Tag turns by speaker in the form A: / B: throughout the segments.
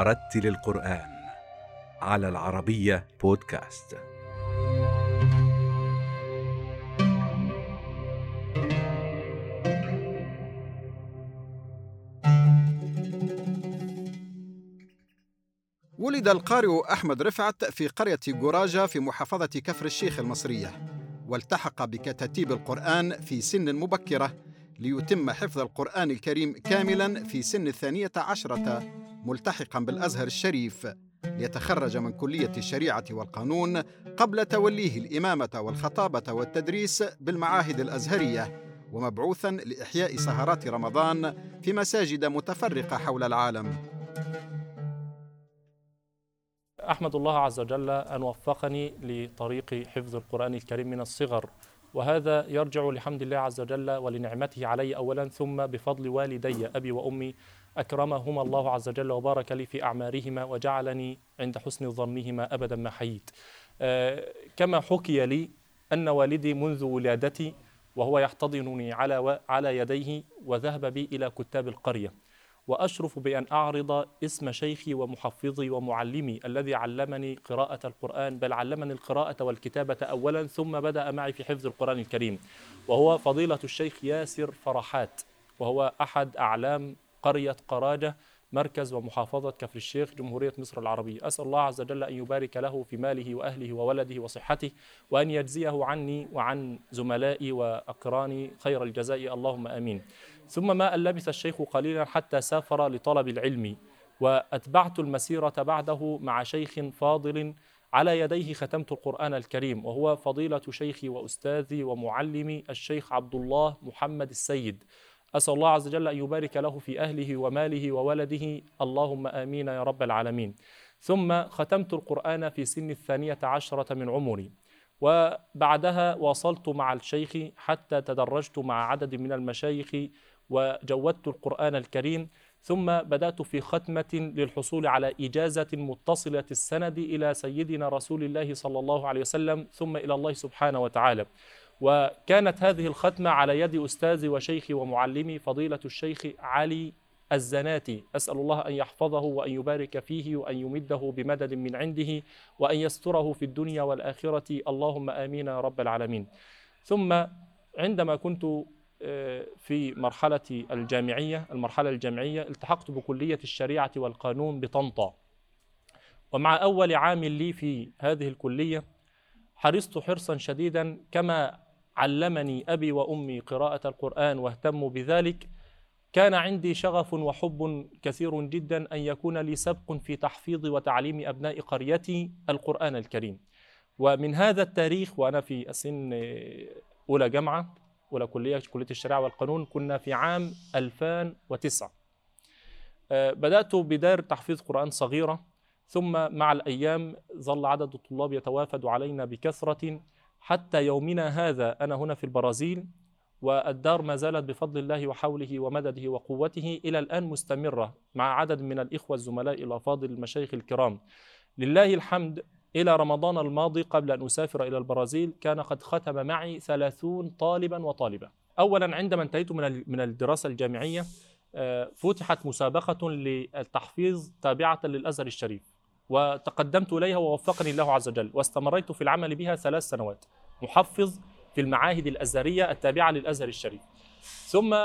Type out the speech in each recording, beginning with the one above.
A: ورتل القرآن على العربية بودكاست.
B: ولد القارئ أحمد رفعت في قرية جراجة في محافظة كفر الشيخ المصرية والتحق بكتاتيب القرآن في سن مبكرة ليتم حفظ القرآن الكريم كاملا في سن الثانية عشرة ملتحقا بالأزهر الشريف ليتخرج من كلية الشريعة والقانون قبل توليه الإمامة والخطابة والتدريس بالمعاهد الأزهرية ومبعوثا لإحياء سهرات رمضان في مساجد متفرقة حول العالم.
C: أحمد الله عز وجل أن وفقني لطريق حفظ القرآن الكريم من الصغر وهذا يرجع لحمد الله عز وجل ولنعمته علي أولا ثم بفضل والدي أبي وأمي أكرمهما الله عز وجل وبارك لي في أعمارهما وجعلني عند حسن ظنهما أبدا ما حييت. آه، كما حكي لي أن والدي منذ ولادتي وهو يحتضنني على على يديه وذهب بي إلى كتاب القرية. وأشرف بأن أعرض اسم شيخي ومحفظي ومعلمي الذي علمني قراءة القرآن بل علمني القراءة والكتابة أولا ثم بدأ معي في حفظ القرآن الكريم. وهو فضيلة الشيخ ياسر فرحات وهو أحد أعلام قرية قراجة مركز ومحافظة كفر الشيخ جمهورية مصر العربية. أسأل الله عز وجل أن يبارك له في ماله وأهله وولده وصحته وأن يجزيه عني وعن زملائي وأقراني خير الجزاء. اللهم آمين. ثم ما أن لبث الشيخ قليلا حتى سافر لطلب العلم وأتبعت المسيرة بعده مع شيخ فاضل على يديه ختمت القرآن الكريم وهو فضيلة شيخي وأستاذي ومعلمي الشيخ عبد الله محمد السيد. أسأل الله عز وجل أن يبارك له في أهله وماله وولده. اللهم آمين يا رب العالمين. ثم ختمت القرآن في سن الثانية عشرة من عمري. وبعدها واصلت مع الشيخ حتى تدرجت مع عدد من المشايخ وجودت القرآن الكريم. ثم بدأت في ختمة للحصول على إجازة متصلة السند إلى سيدنا رسول الله صلى الله عليه وسلم. ثم إلى الله سبحانه وتعالى. وكانت هذه الختمة على يد أستاذي وشيخي ومعلمي فضيلة الشيخ علي الزناتي. أسأل الله أن يحفظه وأن يبارك فيه وأن يمده بمدد من عنده وأن يستره في الدنيا والآخرة. اللهم آمين يا رب العالمين. ثم عندما كنت آه، في مرحلة الجامعية المرحلة الجامعية التحقت بكلية الشريعة والقانون بطنطا. ومع أول عام لي في هذه الكلية حرصت حرصا شديدا كما علمني أبي وأمي قراءة القرآن واهتموا بذلك كان عندي شغف وحب كثير جدا أن يكون لي سبق في تحفيظ وتعليم أبناء قريتي القرآن الكريم. ومن هذا التاريخ وأنا في سن أولى جامعة أولى كلية كلية الشريعة والقانون كنا في عام 2009 آه، بدأت بدار تحفيظ قرآن صغيرة ثم مع الأيام ظل عدد الطلاب يتوافد علينا بكثرة حتى يومنا هذا أنا هنا في البرازيل والدار ما زالت بفضل الله وحوله ومدده وقوته إلى الآن مستمرة مع عدد من الإخوة الزملاء الأفاضل المشايخ الكرام. لله الحمد إلى رمضان الماضي قبل أن أسافر إلى البرازيل كان قد ختم معي ثلاثون طالبا وطالبة. أولا عندما انتهيت من الدراسة الجامعية آه، فتحت مسابقة للتحفيظ تابعة للأزهر الشريف. وتقدمت إليها ووفقني الله عز وجل واستمريت في العمل بها ثلاث سنوات محفظ في المعاهد الأزهرية التابعة للأزهر الشريف. ثم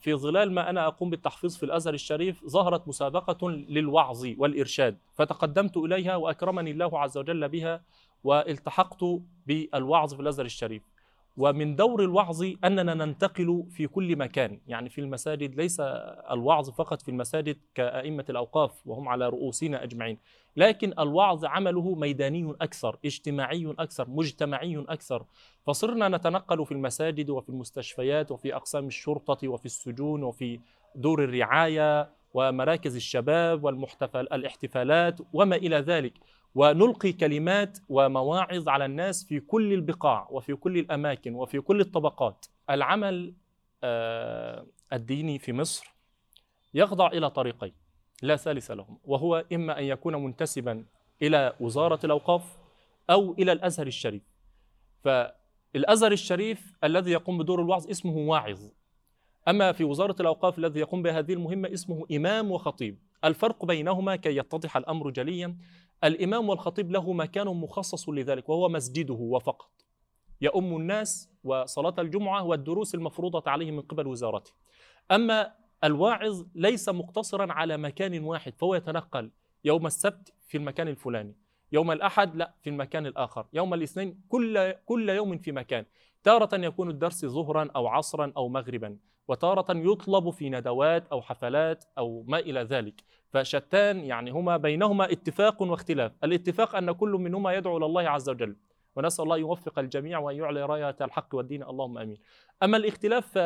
C: في ظلال ما أنا أقوم بالتحفيظ في الأزهر الشريف ظهرت مسابقة للوعظ والإرشاد فتقدمت إليها وأكرمني الله عز وجل بها والتحقت بالوعظ في الأزهر الشريف. ومن دور الوعظ أننا ننتقل في كل مكان. يعني في المساجد ليس الوعظ فقط في المساجد كأئمة الأوقاف وهم على رؤوسنا أجمعين لكن الوعظ عمله ميداني أكثر اجتماعي أكثر مجتمعي أكثر. فصرنا نتنقل في المساجد وفي المستشفيات وفي أقسام الشرطة وفي السجون وفي دور الرعاية ومراكز الشباب والمحتفل الاحتفالات وما إلى ذلك. ونلقي كلمات ومواعظ على الناس في كل البقاع وفي كل الأماكن وفي كل الطبقات. العمل آه، الديني في مصر يخضع إلى طريقين لا ثالث لهم وهو إما أن يكون منتسبا إلى وزارة الأوقاف أو إلى الأزهر الشريف. فالأزهر الشريف الذي يقوم بدور الوعظ اسمه واعظ. أما في وزارة الأوقاف الذي يقوم بهذه المهمة اسمه إمام وخطيب. الفرق بينهما كي يتضح الأمر جليا الإمام والخطيب له مكان مخصص لذلك وهو مسجده وفقط. يؤم الناس وصلاة الجمعة والدروس المفروضة عليه من قبل وزارته. أما الواعظ ليس مقتصرا على مكان واحد فهو يتنقل يوم السبت في المكان الفلاني يوم الأحد لا في المكان الآخر يوم الاثنين كل, كل يوم في مكان. تارة يكون الدرس ظهرا أو عصرا أو مغربا وتارة يطلب في ندوات أو حفلات أو ما إلى ذلك. فشتان يعني هما بينهما اتفاق واختلاف. الاتفاق أن كل منهما يدعو إلى الله عز وجل ونسأل الله يوفق الجميع وأن يعلي راية الحق والدين. اللهم آمين. أما الاختلاف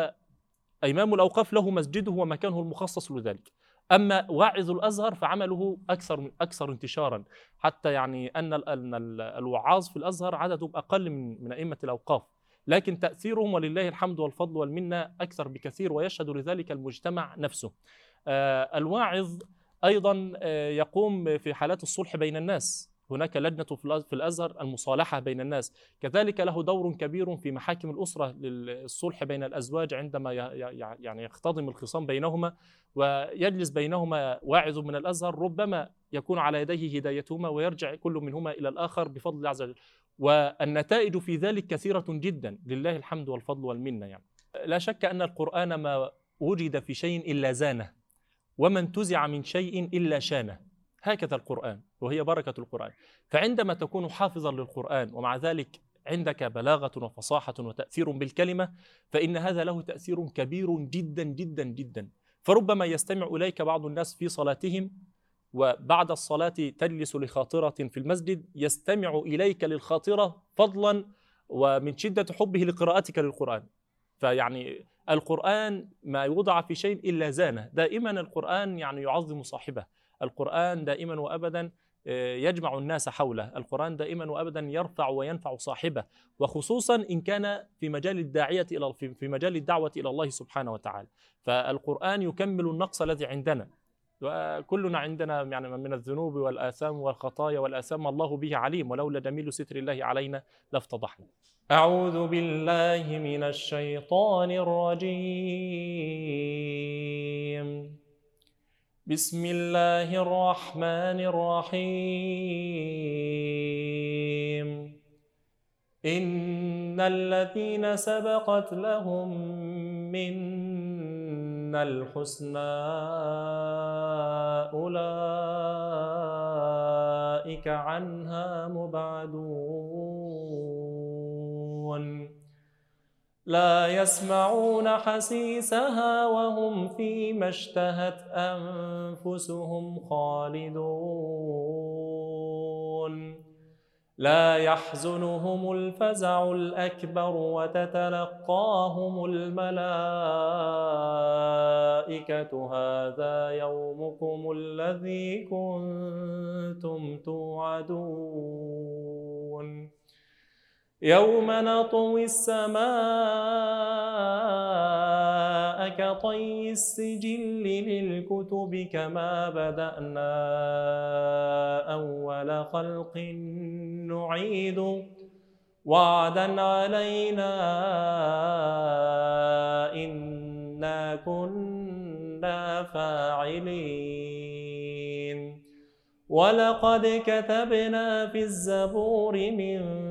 C: فإمام الأوقاف له مسجده ومكانه المخصص لذلك. أما واعظ الأزهر فعمله أكثر أكثر انتشارا. حتى يعني أن الوعاظ في الأزهر عددهم أقل من من أئمة الأوقاف. لكن تأثيرهم ولله الحمد والفضل والمنة أكثر بكثير ويشهد لذلك المجتمع نفسه. آه، الواعظ أيضا آه، يقوم في حالات الصلح بين الناس. هناك لجنة في الأزهر المصالحة بين الناس. كذلك له دور كبير في محاكم الأسرة للصلح بين الأزواج عندما يعني يختضم الخصام بينهما ويجلس بينهما واعظ من الأزهر ربما يكون على يديه هدايتهما ويرجع كل منهما إلى الآخر بفضل الله عز وجل. والنتائج في ذلك كثيرة جدا. لله الحمد والفضل والمنة يعني. لا شك أن القرآن ما وجد في شيء إلا زانه وما انتزع من شيء إلا شانه. هكذا القرآن وهي بركة القرآن. فعندما تكون حافظا للقرآن ومع ذلك عندك بلاغة وفصاحة وتأثير بالكلمة فإن هذا له تأثير كبير جدا جدا جدا. فربما يستمع إليك بعض الناس في صلاتهم وبعد الصلاة تجلس لخاطرة في المسجد يستمع إليك للخاطرة فضلا ومن شدة حبه لقراءتك للقرآن. فيعني القرآن ما يوضع في شيء إلا زانه. دائما القرآن يعني يعظم صاحبه. القرآن دائما وأبدا آه، يجمع الناس حوله. القرآن دائما وأبدا يرفع وينفع صاحبه. وخصوصا إن كان في مجال الداعية إلى في مجال الدعوة إلى الله سبحانه وتعالى. فالقرآن يكمل النقص الذي عندنا. وكلنا عندنا يعني من الذنوب والآثام والخطايا والآثام الله به عليم ولولا جميل ستر الله علينا لافتضحنا. أعوذ بالله من الشيطان الرجيم. بسم الله الرحمن الرحيم. إن الذين سبقت لهم منا الحسنى أولئك عنها مبعدون. لا يسمعون حسيسها وهم فيما اشتهت أنفسهم خالدون. لا يحزنهم الفزع الأكبر وتتلقاهم الملائكة. هذا يومكم الذي كنتم توعدون. يوم نطوي السماء كطي السجل للكتب كما بدأنا أول خلق نعيد وعدا علينا إنا كنا فاعلين ولقد كتبنا في الزبور من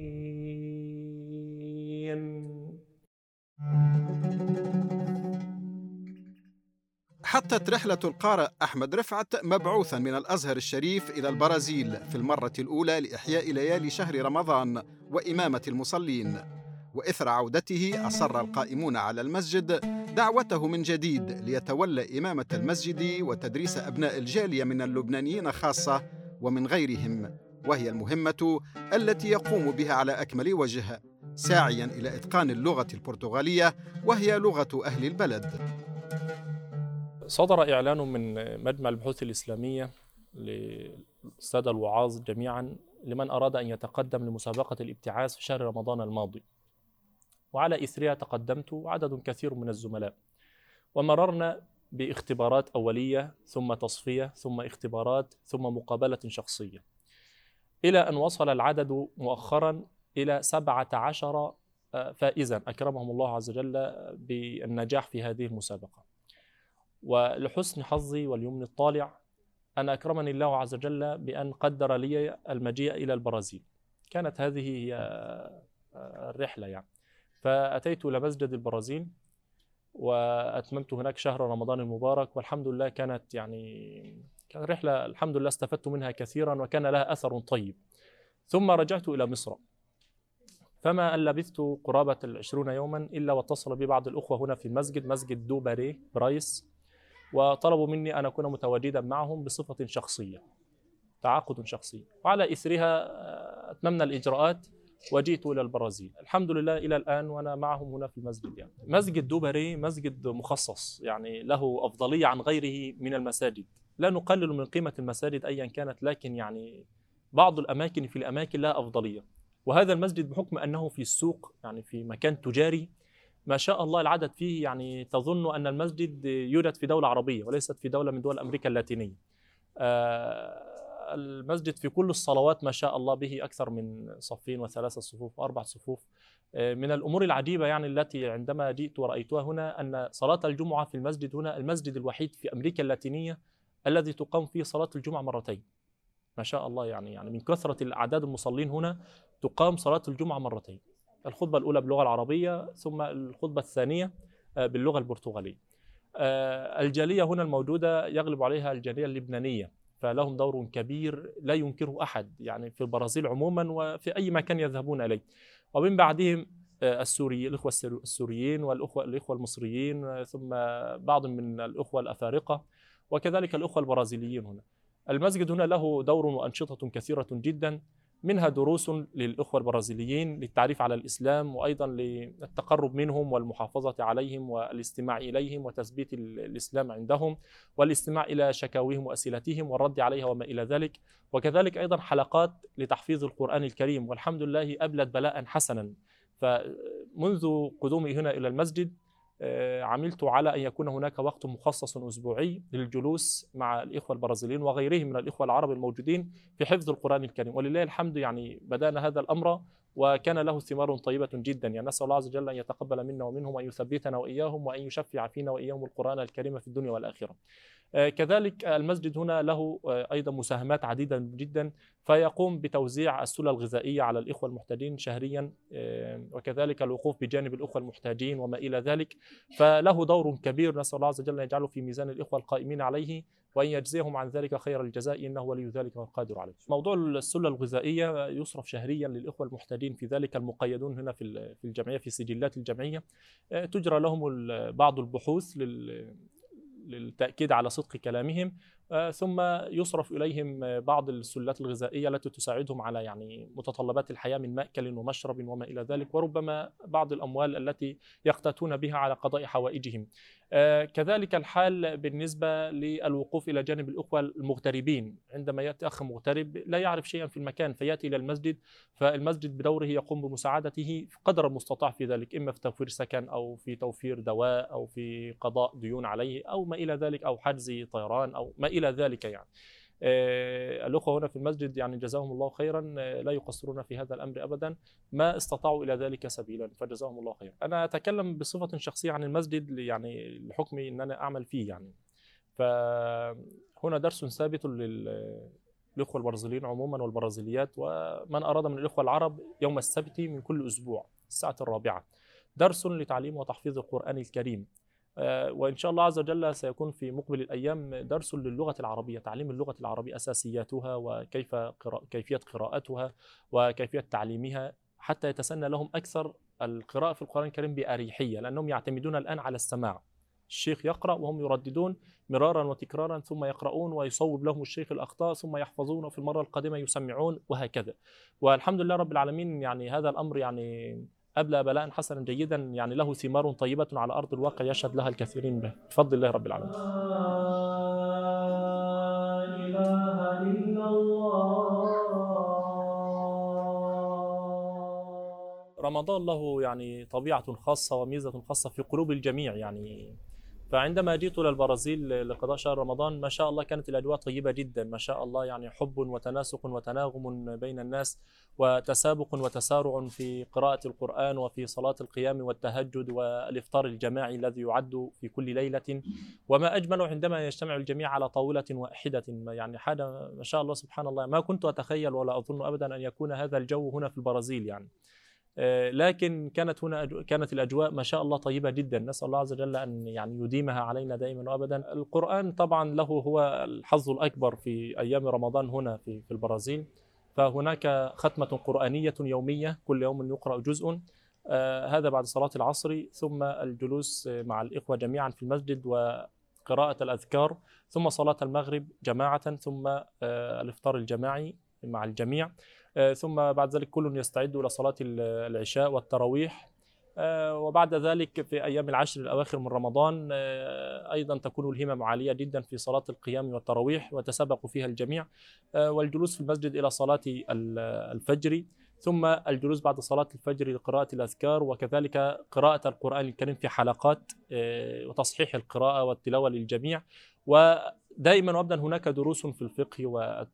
B: حطت رحلة القارئ أحمد رفعت مبعوثا من الأزهر الشريف إلى البرازيل في المرة الأولى لإحياء ليالي شهر رمضان وإمامة المصلين. وإثر عودته أصر القائمون على المسجد دعوته من جديد ليتولى إمامة المسجد وتدريس أبناء الجالية من اللبنانيين خاصة ومن غيرهم. وهي المهمة التي يقوم بها على أكمل وجه ساعيا إلى إتقان اللغة البرتغالية وهي لغة أهل البلد.
C: صدر إعلان من مجمع البحوث الإسلامية للسادة الوعاظ جميعا لمن أراد أن يتقدم لمسابقة الابتعاث في شهر رمضان الماضي. وعلى إثرها تقدمت عدد كثير من الزملاء. ومررنا باختبارات أولية ثم تصفية ثم اختبارات ثم مقابلة شخصية. إلى أن وصل العدد مؤخرا إلى سبعة عشر آه، فائزا. أكرمهم الله عز وجل بالنجاح في هذه المسابقة. ولحسن حظي واليمن الطالع أن أكرمني الله عز وجل بأن قدر لي المجيء إلى البرازيل. كانت هذه هي آه، الرحلة يعني. فأتيت إلى مسجد البرازيل وأتممت هناك شهر رمضان المبارك والحمد لله كانت يعني كانت رحلة الحمد لله استفدت منها كثيرا وكان لها أثر طيب. ثم رجعت إلى مصر. فما أن لبثت قرابة العشرون يوما إلا واتصل بي بعض الأخوة هنا في المسجد مسجد دوباري برايس. وطلبوا مني أن أكون متواجدا معهم بصفة شخصية تعاقد شخصي. وعلى إثرها آه، أتممنا الإجراءات وجئت إلى البرازيل. الحمد لله إلى الآن وأنا معهم هنا في المسجد يعني. مسجد دوباري مسجد مخصص يعني له أفضلية عن غيره من المساجد. لا نقلل من قيمة المساجد أيا كانت لكن يعني بعض الأماكن في الأماكن لها أفضلية. وهذا المسجد بحكم أنه في السوق يعني في مكان تجاري ما شاء الله العدد فيه يعني تظن أن المسجد يوجد في دولة عربية وليست في دولة من دول أمريكا اللاتينية. آه المسجد في كل الصلوات ما شاء الله به أكثر من صفين وثلاثة صفوف وأربع صفوف. آه من الأمور العجيبة يعني التي عندما جئت ورأيتها هنا أن صلاة الجمعة في المسجد هنا المسجد الوحيد في أمريكا اللاتينية الذي تقام فيه صلاة الجمعة مرتين. ما شاء الله يعني يعني من كثرة الأعداد المصلين هنا تقام صلاة الجمعة مرتين. الخطبة الأولى باللغة العربية ثم الخطبة الثانية آه، باللغة البرتغالية. آه، الجالية هنا الموجودة يغلب عليها الجالية اللبنانية فلهم دور كبير لا ينكره أحد يعني في البرازيل عموما وفي أي مكان يذهبون إليه. ومن بعدهم آه، السوري الإخوة السوريين والأخوة الإخوة المصريين ثم بعض من الأخوة الأفارقة وكذلك الأخوة البرازيليين هنا. المسجد هنا له دور وأنشطة كثيرة جدا. منها دروس للإخوة البرازيليين للتعريف على الإسلام وأيضا للتقرب منهم والمحافظة عليهم والاستماع إليهم وتثبيت الإسلام عندهم والاستماع إلى شكاويهم وأسئلتهم والرد عليها وما إلى ذلك. وكذلك أيضا حلقات لتحفيظ القرآن الكريم والحمد لله أبلت بلاء حسنا. فمنذ قدومي هنا إلى المسجد عملت على أن يكون هناك وقت مخصص أسبوعي للجلوس مع الإخوة البرازيليين وغيرهم من الإخوة العرب الموجودين في حفظ القرآن الكريم. ولله الحمد يعني بدأنا هذا الأمر وكان له ثمار طيبة جدا. يعني نسأل الله عز وجل أن يتقبل منا ومنهم وأن يثبتنا وإياهم وأن يشفع فينا وإياهم القرآن الكريم في الدنيا والآخرة. آه، كذلك المسجد هنا له آه، أيضا مساهمات عديدة جدا فيقوم بتوزيع السلة الغذائية على الإخوة المحتاجين شهريا آه، وكذلك الوقوف بجانب الإخوة المحتاجين وما إلى ذلك. فله دور كبير نسأل الله عز وجل أن يجعله في ميزان الإخوة القائمين عليه وأن يجزيهم عن ذلك خير الجزاء إنه ولي ذلك والقادر عليه. موضوع السلة الغذائية يصرف شهريا للإخوة المحتاجين في ذلك المقيدون هنا في الجمعية في سجلات الجمعية. تجرى لهم بعض البحوث للتأكيد على صدق كلامهم آه، ثم يصرف إليهم بعض السلات الغذائية التي تساعدهم على يعني متطلبات الحياة من مأكل ومشرب وما إلى ذلك وربما بعض الأموال التي يقتاتون بها على قضاء حوائجهم. كذلك الحال بالنسبة للوقوف إلى جانب الأخوة المغتربين. عندما يأتي أخ مغترب لا يعرف شيئا في المكان فيأتي إلى المسجد فالمسجد بدوره يقوم بمساعدته قدر المستطاع في ذلك إما في توفير سكن أو في توفير دواء أو في قضاء ديون عليه أو ما إلى ذلك أو حجز طيران أو ما إلى ذلك يعني. آه، الأخوة هنا في المسجد يعني جزاهم الله خيرا آه، لا يقصرون في هذا الأمر أبدا ما استطاعوا إلى ذلك سبيلا فجزاهم الله خيرا. أنا أتكلم بصفة شخصية عن المسجد يعني لحكم أن أنا أعمل فيه يعني. فهنا درس ثابت للإخوة البرازيليين عموما والبرازيليات ومن أراد من الإخوة العرب يوم السبت من كل أسبوع الساعة الرابعة. درس لتعليم وتحفيظ القرآن الكريم. آه، وإن شاء الله عز وجل سيكون في مقبل الأيام درس للغة العربية تعليم اللغة العربية أساسياتها وكيف قراء كيفية قراءتها وكيفية تعليمها حتى يتسنى لهم أكثر القراءة في القرآن الكريم بأريحية لأنهم يعتمدون الآن على السماع. الشيخ يقرأ وهم يرددون مرارا وتكرارا ثم يقرؤون ويصوب لهم الشيخ الأخطاء ثم يحفظون وفي المرة القادمة يسمعون وهكذا. والحمد لله رب العالمين يعني هذا الأمر يعني أبلى بلاء حسنا جيدا يعني له ثمار طيبة على أرض الواقع يشهد لها الكثيرين به. بفضل الله رب العالمين. إله إلا الله رمضان له يعني طبيعة خاصة وميزة خاصة في قلوب الجميع يعني فعندما جئت إلى البرازيل لقضاء شهر رمضان ما شاء الله كانت الأجواء طيبة جدا. ما شاء الله يعني حب وتناسق وتناغم بين الناس وتسابق وتسارع في قراءة القرآن وفي صلاة القيام والتهجد والإفطار الجماعي الذي يعد في كل ليلة. وما أجمل عندما يجتمع الجميع على طاولة واحدة. يعني حاجة ما شاء الله سبحان الله ما كنت أتخيل ولا أظن أبدا أن يكون هذا الجو هنا في البرازيل يعني. لكن كانت هنا كانت الأجواء ما شاء الله طيبة جدا. نسأل الله عز وجل أن يعني يديمها علينا دائما وابدا. القرآن طبعا له هو الحظ الأكبر في أيام رمضان هنا في في البرازيل. فهناك ختمة قرآنية يومية كل يوم يقرأ جزء آه، هذا بعد صلاة العصر ثم الجلوس مع الإخوة جميعا في المسجد وقراءة الأذكار ثم صلاة المغرب جماعة ثم آه، الإفطار الجماعي مع الجميع. آه، ثم بعد ذلك كل يستعد إلى صلاة ال- العشاء والتراويح. آه، وبعد ذلك في أيام العشر الأواخر من رمضان آه، أيضا تكون الهمم عالية جدا في صلاة القيام والتراويح وتسابق فيها الجميع. آه، والجلوس في المسجد إلى صلاة ال- الفجر ثم الجلوس بعد صلاة الفجر لقراءة الأذكار وكذلك قراءة القرآن الكريم في حلقات آه، وتصحيح القراءة والتلاوة للجميع. ودائما وابدا هناك دروس في الفقه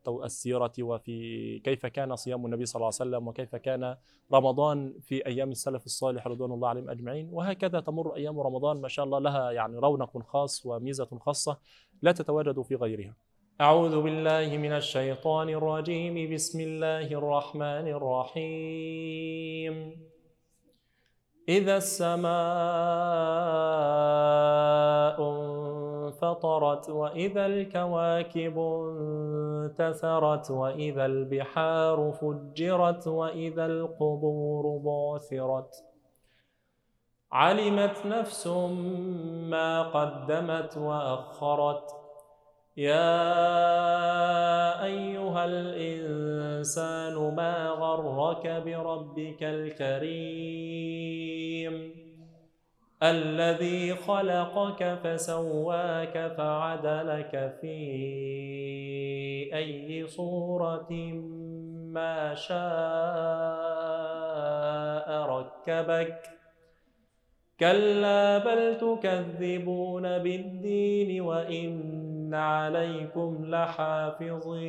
C: والسيرة وفي كيف كان صيام النبي صلى الله عليه وسلم وكيف كان رمضان في أيام السلف الصالح رضوان الله عليهم أجمعين. وهكذا تمر أيام رمضان ما شاء الله لها يعني رونق خاص وميزة خاصة لا تتواجد في غيرها. أعوذ بالله من الشيطان الرجيم. بسم الله الرحمن الرحيم. إذا السماء انفطرت وإذا الكواكب انتثرت وإذا البحار فجرت وإذا القبور بعثرت. علمت نفس ما قدمت وأخرت. يا أيها الإنسان ما غرك بربك الكريم؟ الذي خلقك فسواك فعدلك في أي صورة ما شاء ركبك. كلا بل تكذبون بالدين وإن عليكم لحافظين.